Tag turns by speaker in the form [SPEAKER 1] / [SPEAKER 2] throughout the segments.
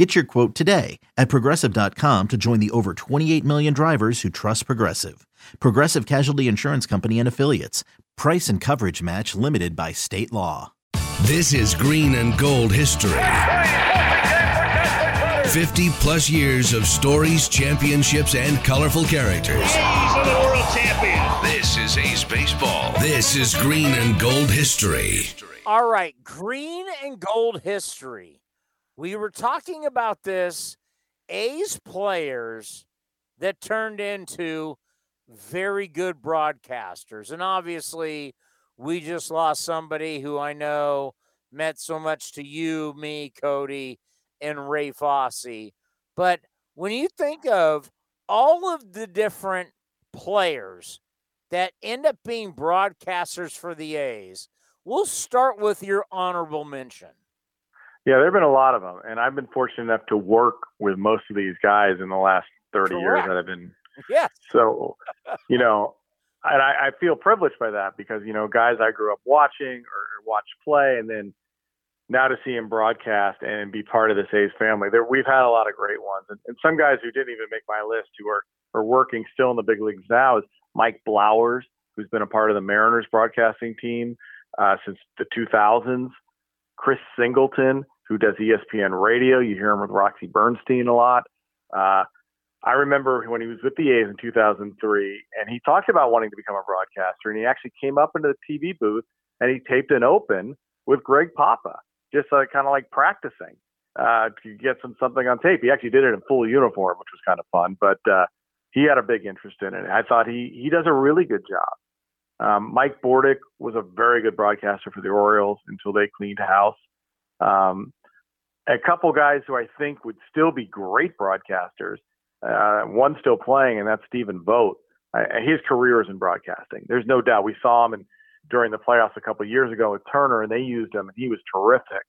[SPEAKER 1] Get your quote today at progressive.com to join the over 28 million drivers who trust Progressive. Progressive Casualty Insurance Company and Affiliates. Price and coverage match limited by state law.
[SPEAKER 2] This is Green and Gold history. 50 plus years of stories, championships, and colorful characters.
[SPEAKER 3] A's are the world champions.
[SPEAKER 2] This is A's Baseball. This is Green and Gold history.
[SPEAKER 4] All right, green and gold history. We were talking about this A's players that turned into very good broadcasters. And obviously, we just lost somebody who I know meant so much to you, me, Cody, and Ray Fosse. But when you think of all of the different players that end up being broadcasters for the A's, we'll start with your honorable mention.
[SPEAKER 5] Yeah, there have been a lot of them, and I've been fortunate enough to work with most of these guys in the last 30
[SPEAKER 4] Correct.
[SPEAKER 5] years that I've been.
[SPEAKER 4] Yes.
[SPEAKER 5] So, you know, and I, I feel privileged by that because you know guys I grew up watching or, or watched play, and then now to see him broadcast and be part of this A's family. There, we've had a lot of great ones, and, and some guys who didn't even make my list who are are working still in the big leagues now is Mike Blowers, who's been a part of the Mariners broadcasting team uh, since the 2000s. Chris Singleton, who does ESPN radio. You hear him with Roxy Bernstein a lot. Uh, I remember when he was with the A's in 2003, and he talked about wanting to become a broadcaster, and he actually came up into the TV booth and he taped an open with Greg Papa, just uh, kind of like practicing uh, to get some something on tape. He actually did it in full uniform, which was kind of fun, but uh, he had a big interest in it. I thought he he does a really good job. Um, Mike Bordick was a very good broadcaster for the Orioles until they cleaned house. Um, a couple guys who I think would still be great broadcasters. Uh, one still playing, and that's Stephen Vogt. His career is in broadcasting. There's no doubt. We saw him in, during the playoffs a couple years ago with Turner, and they used him, and he was terrific.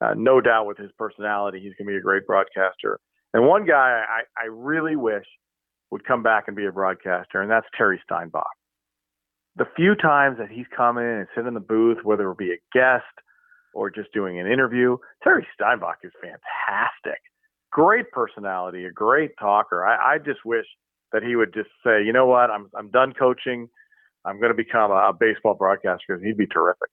[SPEAKER 5] Uh, no doubt with his personality, he's going to be a great broadcaster. And one guy I, I really wish would come back and be a broadcaster, and that's Terry Steinbach. The few times that he's come in and sit in the booth, whether it be a guest or just doing an interview, Terry Steinbach is fantastic. Great personality, a great talker. I, I just wish that he would just say, you know what, I'm I'm done coaching. I'm going to become a, a baseball broadcaster he'd be terrific.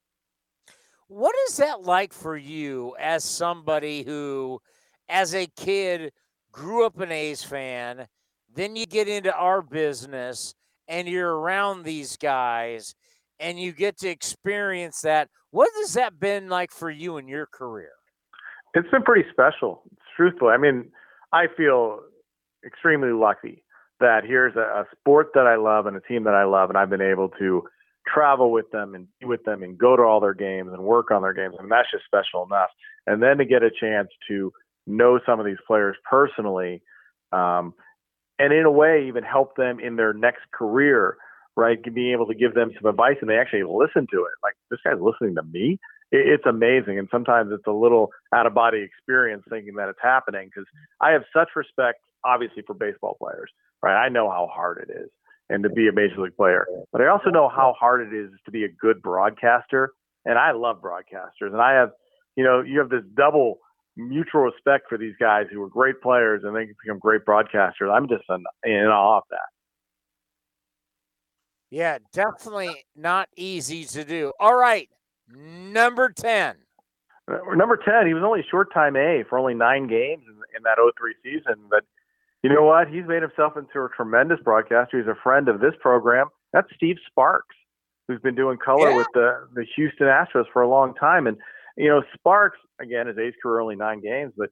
[SPEAKER 4] What is that like for you as somebody who, as a kid, grew up an A's fan? Then you get into our business and you're around these guys and you get to experience that. What has that been like for you in your career?
[SPEAKER 5] It's been pretty special, truthfully. I mean, I feel extremely lucky that here's a, a sport that I love and a team that I love, and I've been able to travel with them and be with them and go to all their games and work on their games. and that's just special enough. And then to get a chance to know some of these players personally, um, and in a way even help them in their next career, right? Being able to give them some advice and they actually listen to it. Like this guy's listening to me. It, it's amazing. And sometimes it's a little out of body experience thinking that it's happening because I have such respect, obviously, for baseball players, right? I know how hard it is and to be a major league player, but I also know how hard it is to be a good broadcaster. And I love broadcasters and I have, you know, you have this double mutual respect for these guys who are great players and they become great broadcasters. I'm just in, in awe of that.
[SPEAKER 4] Yeah, definitely not easy to do. All right, number 10.
[SPEAKER 5] Uh, Number 10, he was only short time A for only nine games in, in that 03 season. But you know what? He's made himself into a tremendous broadcaster. He's a friend of this program. That's Steve Sparks, who's been doing color
[SPEAKER 4] Yeah.
[SPEAKER 5] with the, the Houston Astros for a long time. And, you know, Sparks, again, his A's career only nine games, but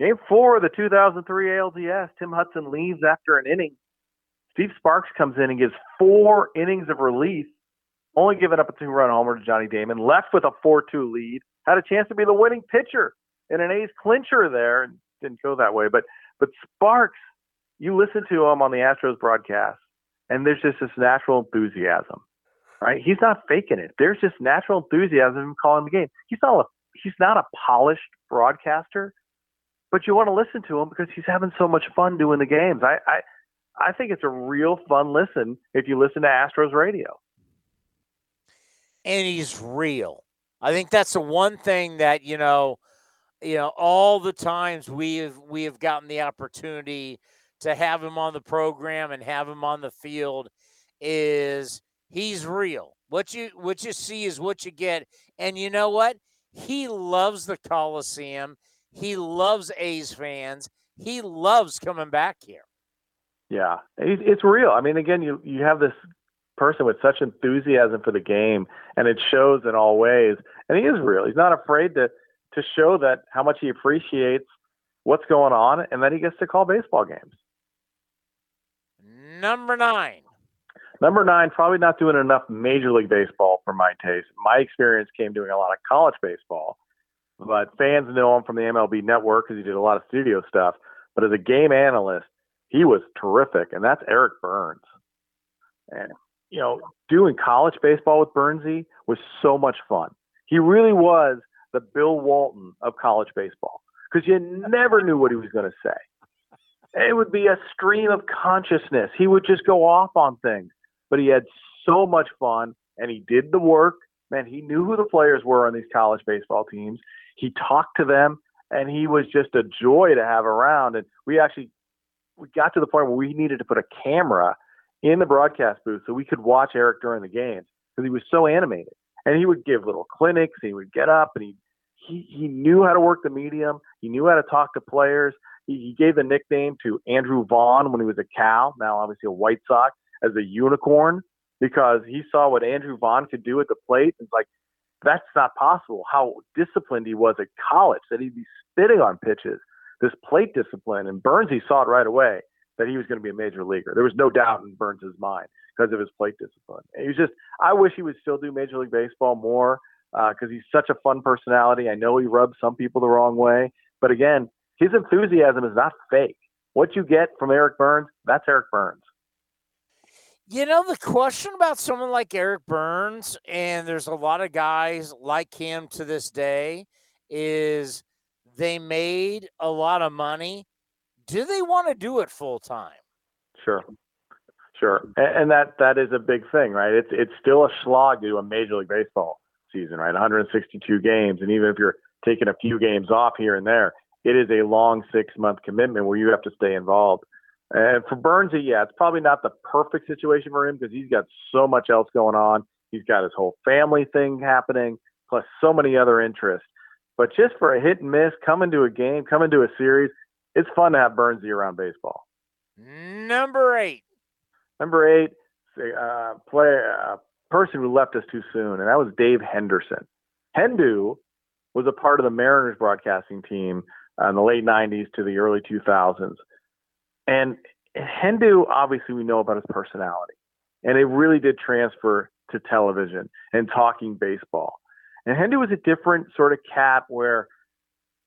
[SPEAKER 5] game four of the 2003 ALDS, Tim Hudson leaves after an inning. Steve Sparks comes in and gives four innings of relief, only giving up a two run homer to Johnny Damon, left with a 4 2 lead, had a chance to be the winning pitcher in an A's clincher there, and didn't go that way. But but Sparks, you listen to him on the Astros broadcast, and there's just this natural enthusiasm. right? He's not faking it. There's just natural enthusiasm in calling the game. He's not a he's not a polished broadcaster, but you want to listen to him because he's having so much fun doing the games. I I, I think it's a real fun listen if you listen to Astros radio.
[SPEAKER 4] And he's real. I think that's the one thing that, you know, you know, all the times we have we have gotten the opportunity to have him on the program and have him on the field is he's real. What you what you see is what you get. And you know what? He loves the Coliseum. He loves A's fans. He loves coming back here.
[SPEAKER 5] Yeah, it's real. I mean, again, you you have this person with such enthusiasm for the game, and it shows in all ways. And he is real. He's not afraid to to show that how much he appreciates what's going on, and that he gets to call baseball games.
[SPEAKER 4] Number nine.
[SPEAKER 5] Number nine, probably not doing enough Major League Baseball for my taste. My experience came doing a lot of college baseball, but fans know him from the MLB Network because he did a lot of studio stuff. But as a game analyst, he was terrific, and that's Eric Byrnes. And you know, doing college baseball with Byrnesy was so much fun. He really was the Bill Walton of college baseball because you never knew what he was going to say. It would be a stream of consciousness. He would just go off on things but he had so much fun and he did the work. Man, he knew who the players were on these college baseball teams. He talked to them and he was just a joy to have around. And we actually we got to the point where we needed to put a camera in the broadcast booth so we could watch Eric during the games because he was so animated. And he would give little clinics. He would get up and he he he knew how to work the medium. He knew how to talk to players. He, he gave the nickname to Andrew Vaughn when he was a Cal, now obviously a White Sox as a unicorn because he saw what Andrew Vaughn could do at the plate. It's like, that's not possible. How disciplined he was at college, that he'd be spitting on pitches, this plate discipline. And Byrnes, he saw it right away that he was going to be a major leaguer. There was no doubt in Byrnes' mind because of his plate discipline. And he was just, I wish he would still do Major League Baseball more because uh, he's such a fun personality. I know he rubs some people the wrong way. But again, his enthusiasm is not fake. What you get from Eric Byrnes, that's Eric Byrnes.
[SPEAKER 4] You know, the question about someone like Eric Byrnes, and there's a lot of guys like him to this day, is they made a lot of money. Do they want to do it full time?
[SPEAKER 5] Sure. Sure. And that that is a big thing, right? It's it's still a slog to do a major league baseball season, right? 162 games. And even if you're taking a few games off here and there, it is a long six month commitment where you have to stay involved. And for Byrnesy, yeah, it's probably not the perfect situation for him because he's got so much else going on. He's got his whole family thing happening, plus so many other interests. But just for a hit and miss, coming to a game, coming to a series, it's fun to have Byrnesy around baseball.
[SPEAKER 4] Number eight.
[SPEAKER 5] Number eight, uh, player, uh, person who left us too soon, and that was Dave Henderson. Hendu was a part of the Mariners broadcasting team in the late 90s to the early 2000s. And Hendu, obviously, we know about his personality, and it really did transfer to television and talking baseball. And Hendu was a different sort of cat where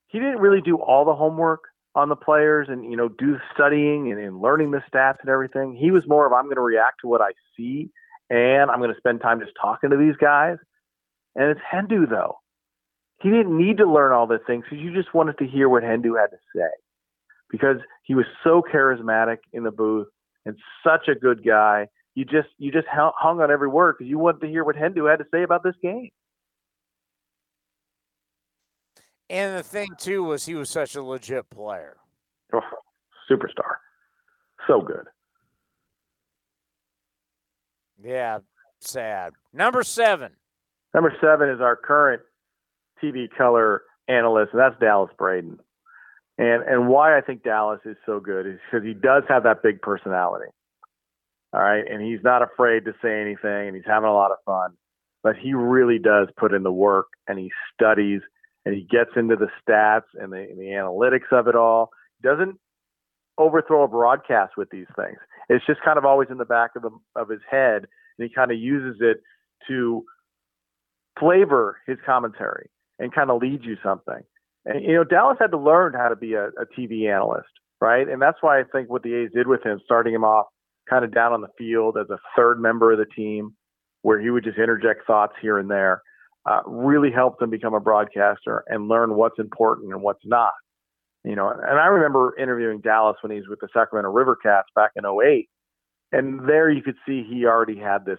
[SPEAKER 5] he didn't really do all the homework on the players and you know do studying and, and learning the stats and everything. He was more of I'm going to react to what I see and I'm going to spend time just talking to these guys. And it's Hendu though. He didn't need to learn all the things because you just wanted to hear what Hendu had to say because he was so charismatic in the booth and such a good guy. You just you just hung on every word because you wanted to hear what Hendu had to say about this game.
[SPEAKER 4] And the thing too was he was such a legit player.
[SPEAKER 5] Oh, superstar. So good.
[SPEAKER 4] Yeah, sad. Number seven.
[SPEAKER 5] Number seven is our current TV color analyst, and that's Dallas Braden. And and why I think Dallas is so good is because he does have that big personality. All right, and he's not afraid to say anything, and he's having a lot of fun. But he really does put in the work, and he studies, and he gets into the stats and the, and the analytics of it all. He doesn't overthrow a broadcast with these things. It's just kind of always in the back of the, of his head, and he kind of uses it to flavor his commentary and kind of lead you something. And, you know, Dallas had to learn how to be a, a TV analyst, right? And that's why I think what the A's did with him, starting him off kind of down on the field as a third member of the team, where he would just interject thoughts here and there. Uh, really helped him become a broadcaster and learn what's important and what's not. You know, and I remember interviewing Dallas when he was with the Sacramento River Cats back in 08. And there you could see he already had this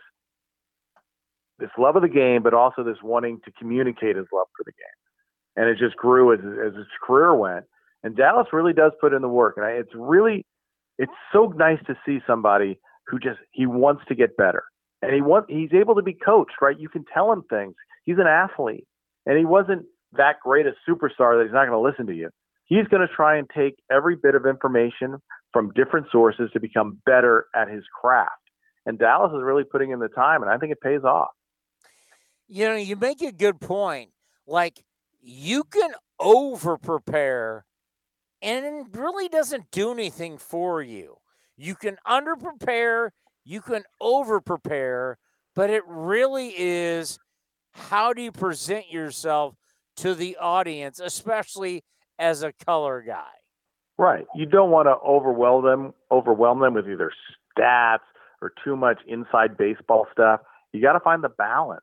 [SPEAKER 5] this love of the game, but also this wanting to communicate his love for the game. And it just grew as, as his career went. And Dallas really does put in the work. And I, it's really, it's so nice to see somebody who just, he wants to get better. And he want, he's able to be coached, right? You can tell him things. He's an athlete. And he wasn't that great a superstar that he's not going to listen to you. He's going to try and take every bit of information from different sources to become better at his craft. And Dallas is really putting in the time, and I think it pays off
[SPEAKER 4] you know, you make a good point. Like you can over prepare and it really doesn't do anything for you. You can under prepare, you can over prepare, but it really is how do you present yourself to the audience, especially as a color guy.
[SPEAKER 5] Right. You don't want to overwhelm them overwhelm them with either stats or too much inside baseball stuff. You got to find the balance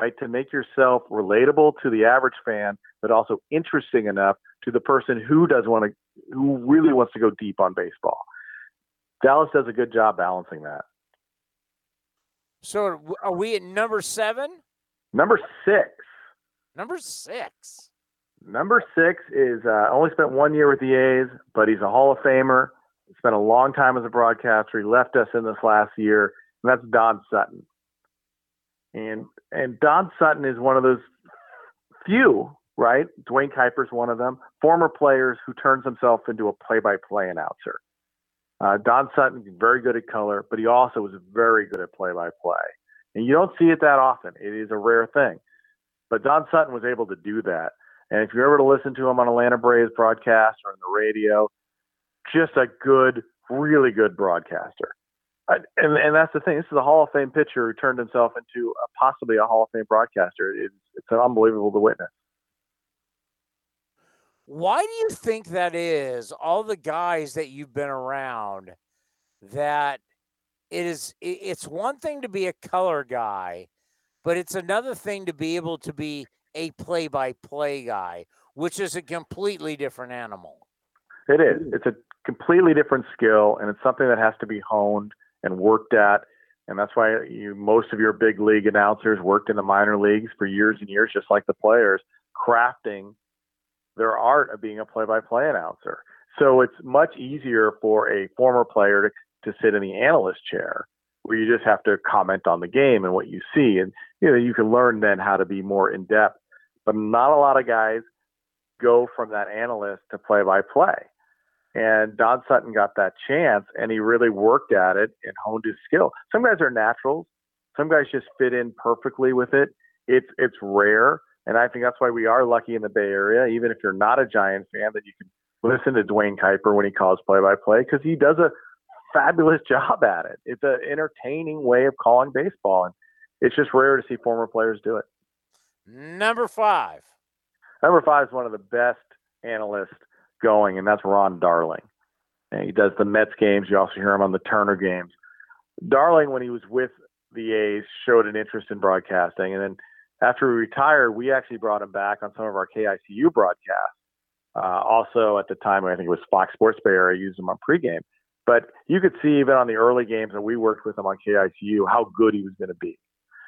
[SPEAKER 5] right? To make yourself relatable to the average fan, but also interesting enough to the person who does want to, who really wants to go deep on baseball. Dallas does a good job balancing that.
[SPEAKER 4] So are we at number seven?
[SPEAKER 5] Number six.
[SPEAKER 4] Number six.
[SPEAKER 5] Number six is uh, only spent one year with the A's, but he's a Hall of Famer. He spent a long time as a broadcaster. He left us in this last year, and that's Don Sutton. And and Don Sutton is one of those few, right? Duane Kuiper's one of them, former players who turns himself into a play-by-play announcer. Uh, Don Sutton very good at color, but he also was very good at play-by-play. And you don't see it that often. It is a rare thing. But Don Sutton was able to do that. And if you're ever to listen to him on Atlanta Braves broadcast or on the radio, just a good, really good broadcaster and and that's the thing. This is a Hall of Fame pitcher who turned himself into a, possibly a Hall of Fame broadcaster. It's it's unbelievable to witness.
[SPEAKER 4] Why do you think that is? All the guys that you've been around, that it is. It's one thing to be a color guy, but it's another thing to be able to be a play-by-play guy, which is a completely different animal.
[SPEAKER 5] It is. It's a completely different skill, and it's something that has to be honed and worked at. And that's why you, most of your big league announcers worked in the minor leagues for years and years, just like the players, crafting their art of being a play-by-play announcer. So it's much easier for a former player to, to sit in the analyst chair where you just have to comment on the game and what you see. And, you know, you can learn then how to be more in depth. But not a lot of guys go from that analyst to play by play. And Don Sutton got that chance and he really worked at it and honed his skill. Some guys are naturals. Some guys just fit in perfectly with it. It's it's rare. And I think that's why we are lucky in the Bay Area, even if you're not a Giant fan, that you can listen to Duane Kuiper when he calls play by play because he does a fabulous job at it. It's an entertaining way of calling baseball. And it's just rare to see former players do it.
[SPEAKER 4] Number five.
[SPEAKER 5] Number five is one of the best analysts going, and that's Ron Darling. And he does the Mets games. You also hear him on the Turner games. Darling, when he was with the A's, showed an interest in broadcasting, and then after he retired, we actually brought him back on some of our KICU broadcasts. Uh, also, at the time, I think it was Fox Sports Bay Area used him on pregame. But you could see even on the early games that we worked with him on KICU how good he was going to be.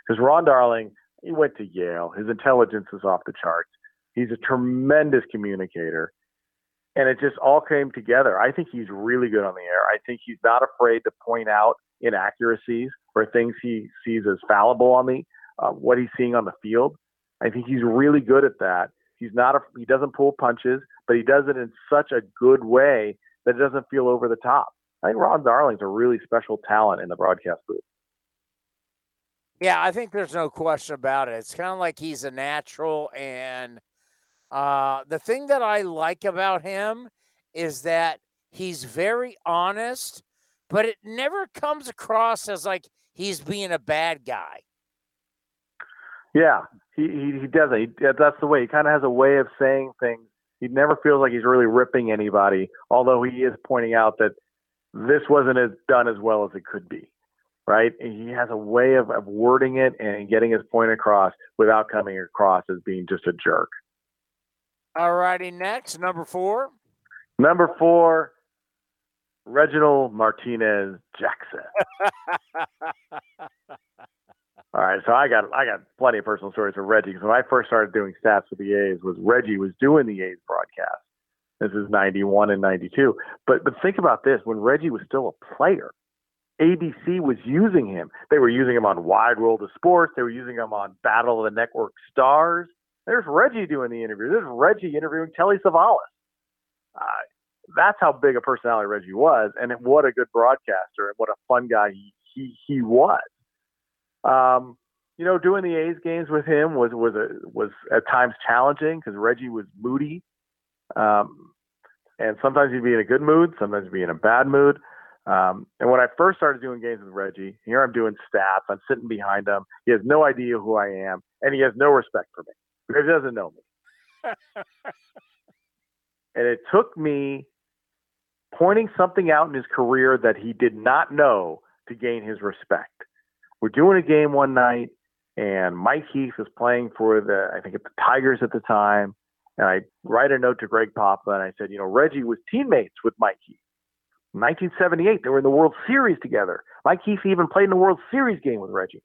[SPEAKER 5] Because Ron Darling, he went to Yale. His intelligence is off the charts. He's a tremendous communicator and it just all came together. I think he's really good on the air. I think he's not afraid to point out inaccuracies or things he sees as fallible on the uh, what he's seeing on the field. I think he's really good at that. He's not a, he doesn't pull punches, but he does it in such a good way that it doesn't feel over the top. I think Ron Darling's a really special talent in the broadcast booth.
[SPEAKER 4] Yeah, I think there's no question about it. It's kind of like he's a natural and uh, the thing that I like about him is that he's very honest, but it never comes across as like he's being a bad guy.
[SPEAKER 5] Yeah, he he, he doesn't. He, that's the way. He kind of has a way of saying things. He never feels like he's really ripping anybody, although he is pointing out that this wasn't as done as well as it could be. right? And he has a way of, of wording it and getting his point across without coming across as being just a jerk.
[SPEAKER 4] All righty, next, number four.
[SPEAKER 5] Number four, Reginald Martinez Jackson. All right, so I got I got plenty of personal stories for Reggie because when I first started doing stats with the A's was Reggie was doing the A's broadcast. This is 91 and 92. But but think about this: when Reggie was still a player, ABC was using him. They were using him on Wide World of Sports. They were using him on Battle of the Network Stars. There's Reggie doing the interview. There's Reggie interviewing Telly Savalas. Uh, that's how big a personality Reggie was, and what a good broadcaster and what a fun guy he he, he was. Um, you know, doing the A's games with him was was a, was at times challenging because Reggie was moody, um, and sometimes he'd be in a good mood, sometimes he'd be in a bad mood. Um, and when I first started doing games with Reggie, here I'm doing stats. I'm sitting behind him. He has no idea who I am, and he has no respect for me because he doesn't know me. and it took me pointing something out in his career that he did not know to gain his respect. We're doing a game one night, and Mike Heath was playing for the, I think, the Tigers at the time. And I write a note to Greg Papa, and I said, you know, Reggie was teammates with Mike Heath. 1978, they were in the World Series together. Mike Heath even played in the World Series game with Reggie.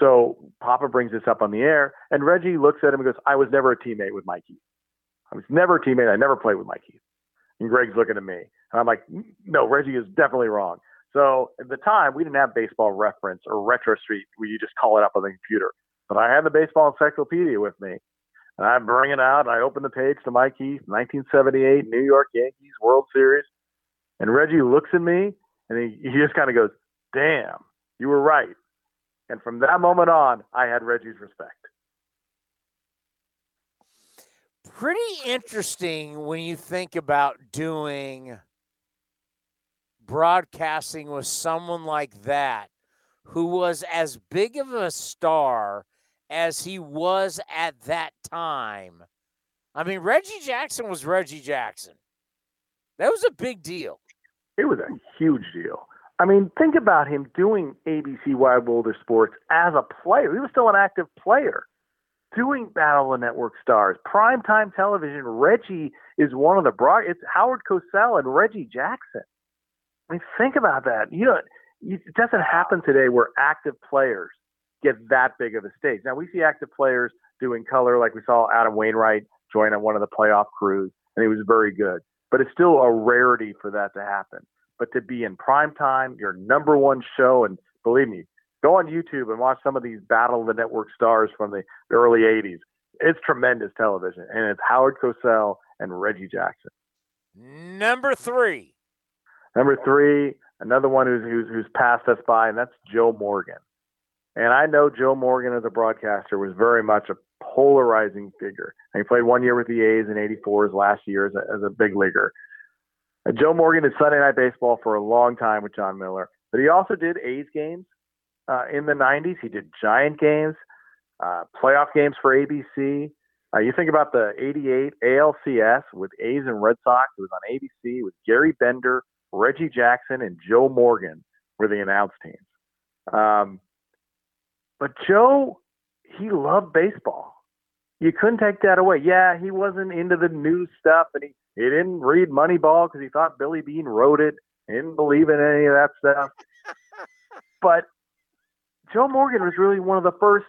[SPEAKER 5] So Papa brings this up on the air, and Reggie looks at him and goes, I was never a teammate with Mike Heath. I was never a teammate. I never played with Mike Heath. And Greg's looking at me. And I'm like, no, Reggie is definitely wrong. So at the time, we didn't have baseball reference or Retrosheet where you just call it up on the computer. But I had the baseball encyclopedia with me. And I bring it out I open the page to Mike Heath, 1978 New York Yankees World Series. And Reggie looks at me and he, he just kind of goes, damn, you were right. And from that moment on, I had Reggie's respect.
[SPEAKER 4] Pretty interesting when you think about doing broadcasting with someone like that who was as big of a star as he was at that time. I mean, Reggie Jackson was Reggie Jackson. That was a big deal.
[SPEAKER 5] It was a huge deal. I mean, think about him doing ABC Wide World of Sports as a player. He was still an active player doing Battle of Network Stars, primetime television. Reggie is one of the broad. It's Howard Cosell and Reggie Jackson. I mean, think about that. You know, it doesn't happen today where active players get that big of a stage. Now we see active players doing color, like we saw Adam Wainwright join on one of the playoff crews, and he was very good. But it's still a rarity for that to happen. But to be in prime time, your number one show, and believe me, go on YouTube and watch some of these Battle of the Network stars from the early '80s. It's tremendous television, and it's Howard Cosell and Reggie Jackson.
[SPEAKER 4] Number three.
[SPEAKER 5] Number three, another one who's, who's, who's passed us by, and that's Joe Morgan. And I know Joe Morgan as a broadcaster was very much a polarizing figure. And he played one year with the A's in '84, his last year as a, as a big leaguer. And Joe Morgan did Sunday Night Baseball for a long time with Jon Miller, but he also did A's games uh, in the '90s. He did Giant games, uh, playoff games for ABC. Uh, you think about the '88 ALCS with A's and Red Sox. It was on ABC with Gary Bender, Reggie Jackson, and Joe Morgan were the announce teams. Um, but Joe, he loved baseball. You couldn't take that away. Yeah, he wasn't into the news stuff, and he, he didn't read Moneyball because he thought Billy Beane wrote it. He didn't believe in any of that stuff. but Joe Morgan was really one of the first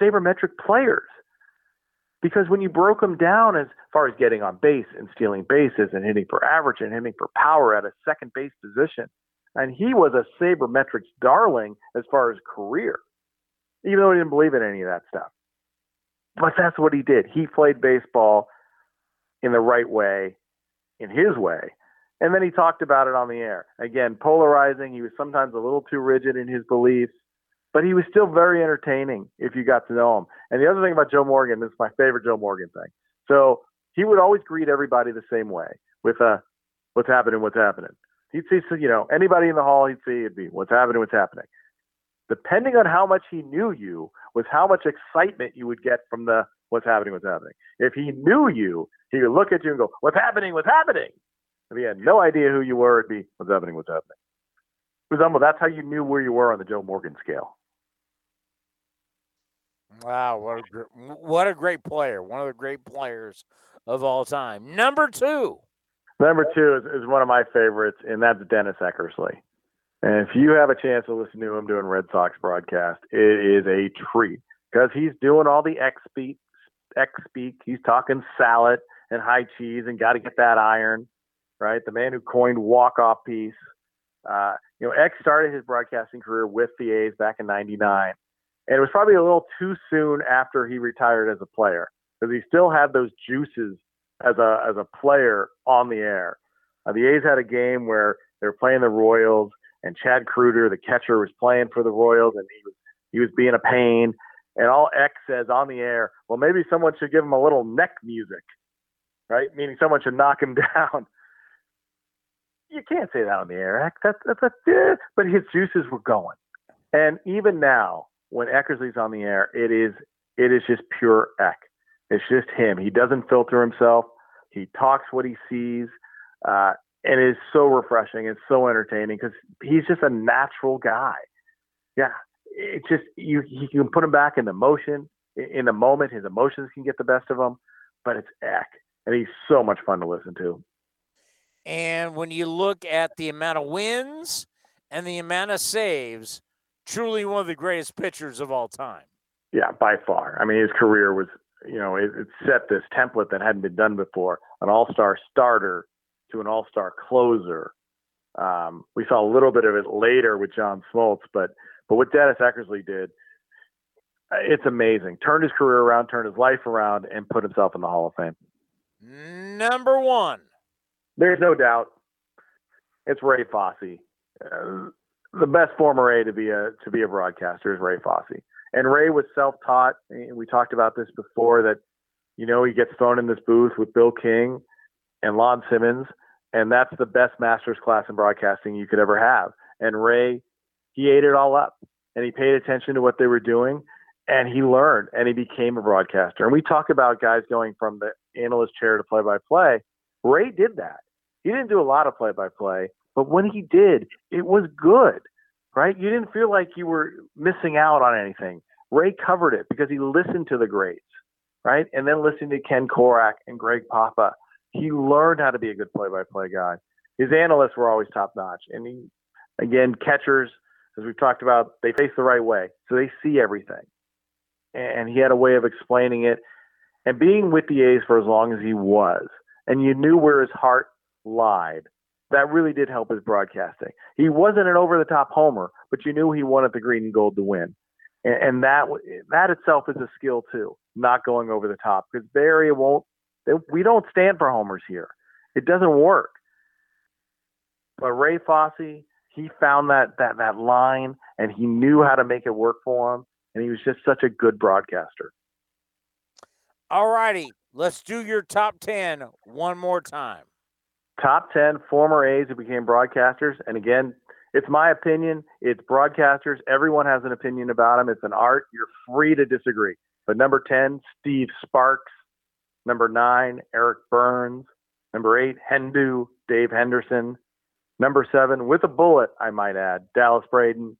[SPEAKER 5] sabermetric players because when you broke him down as far as getting on base and stealing bases and hitting for average and hitting for power at a second base position, and he was a sabermetrics darling as far as career, even though he didn't believe in any of that stuff. But that's what he did. He played baseball in the right way, in his way. And then he talked about it on the air. Again, polarizing. He was sometimes a little too rigid in his beliefs but he was still very entertaining if you got to know him. And the other thing about Joe Morgan, this is my favorite Joe Morgan thing. So he would always greet everybody the same way with a "What's happening? What's happening?" He'd see, you know, anybody in the hall, he'd see it'd be "What's happening? What's happening?" Depending on how much he knew you, was how much excitement you would get from the "What's happening? What's happening?" If he knew you, he would look at you and go, "What's happening? What's happening?" If he had no idea who you were, it'd be "What's happening? What's happening?" was almost that's how you knew where you were on the Joe Morgan scale.
[SPEAKER 4] Wow, what a gr- what a great player! One of the great players of all time. Number two.
[SPEAKER 5] Number two is, is one of my favorites, and that's Dennis Eckersley. And if you have a chance to listen to him doing Red Sox broadcast, it is a treat because he's doing all the Eck speak, Eck speak. He's talking salad and high cheese and got to get that iron, right? The man who coined walk off piece. Uh, you know, Eck started his broadcasting career with the A's back in '99, and it was probably a little too soon after he retired as a player because he still had those juices as a as a player on the air. Uh, the A's had a game where they were playing the Royals, and Chad Kreuter, the catcher, was playing for the Royals, and he was he was being a pain. And all Eck says on the air, well, maybe someone should give him a little neck music, right? Meaning someone should knock him down. You can't say that on the air, Eck. That's that's a, eh. but his juices were going. And even now, when Eckersley's on the air, it is it is just pure Eck. It's just him. He doesn't filter himself. He talks what he sees, uh, and it's so refreshing. It's so entertaining because he's just a natural guy. Yeah, it's just you. You can put him back in the motion in the moment. His emotions can get the best of him, but it's Eck, and he's so much fun to listen to.
[SPEAKER 4] And when you look at the amount of wins and the amount of saves, truly one of the greatest pitchers of all time.
[SPEAKER 5] Yeah, by far. I mean, his career was you know, it, it set this template that hadn't been done before an all star starter to an all star closer. Um, we saw a little bit of it later with John Smoltz, but but what Dennis Eckersley did, uh, it's amazing. Turned his career around, turned his life around, and put himself in the Hall of Fame.
[SPEAKER 4] Number one.
[SPEAKER 5] There's no doubt. It's Ray Fosse. Uh, the best former A to be a to be a broadcaster is Ray Fosse. And Ray was self-taught. We talked about this before that, you know, he gets thrown in this booth with Bill King and Lon Simmons, and that's the best master's class in broadcasting you could ever have. And Ray, he ate it all up, and he paid attention to what they were doing, and he learned, and he became a broadcaster. And we talk about guys going from the analyst chair to play-by-play. Ray did that. He didn't do a lot of play-by-play, but when he did, it was good right? You didn't feel like you were missing out on anything. Ray covered it because he listened to the greats, right? And then listening to Ken Korach and Greg Papa, he learned how to be a good play-by-play guy. His analysts were always top notch, and he, again, catchers, as we've talked about, they face the right way, so they see everything. And he had a way of explaining it. And being with the A's for as long as he was, and you knew where his heart lied that really did help his broadcasting. He wasn't an over the top homer, but you knew he wanted the green and gold to win. And, and that that itself is a skill too, not going over the top because Barry won't. We don't stand for homers here. It doesn't work. But Ray Fosse, he found that that that line and he knew how to make it work for him, and he was just such a good broadcaster.
[SPEAKER 4] All righty, let's do your top ten one more time
[SPEAKER 5] top 10 former A's who became broadcasters. And again, it's my opinion. It's broadcasters. Everyone has an opinion about them. It's an art. You're free to disagree. But number 10, Steve Sparks. Number nine, Eric Byrnes. Number eight, Hendu, Dave Henderson. Number seven, with a bullet, I might add, Dallas Braden.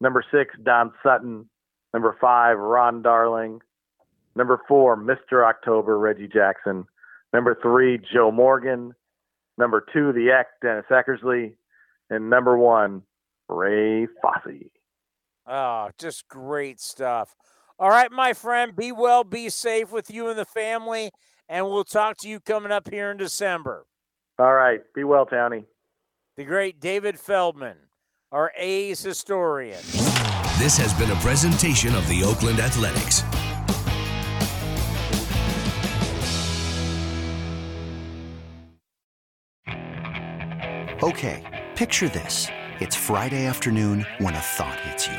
[SPEAKER 5] Number six, Don Sutton. Number five, Ron Darling. Number four, Mr. October, Reggie Jackson. Number three, Joe Morgan. Number two, the Eck, Dennis Eckersley. And number one, Ray Fosse.
[SPEAKER 4] Oh, just great stuff. All right, my friend, be well, be safe with you and the family, and we'll talk to you coming up here in December.
[SPEAKER 5] All right, be well, Townie.
[SPEAKER 4] The great David Feldman, our A's historian.
[SPEAKER 2] This has been a presentation of the Oakland Athletics.
[SPEAKER 6] Okay, picture this. It's Friday afternoon when a thought hits you.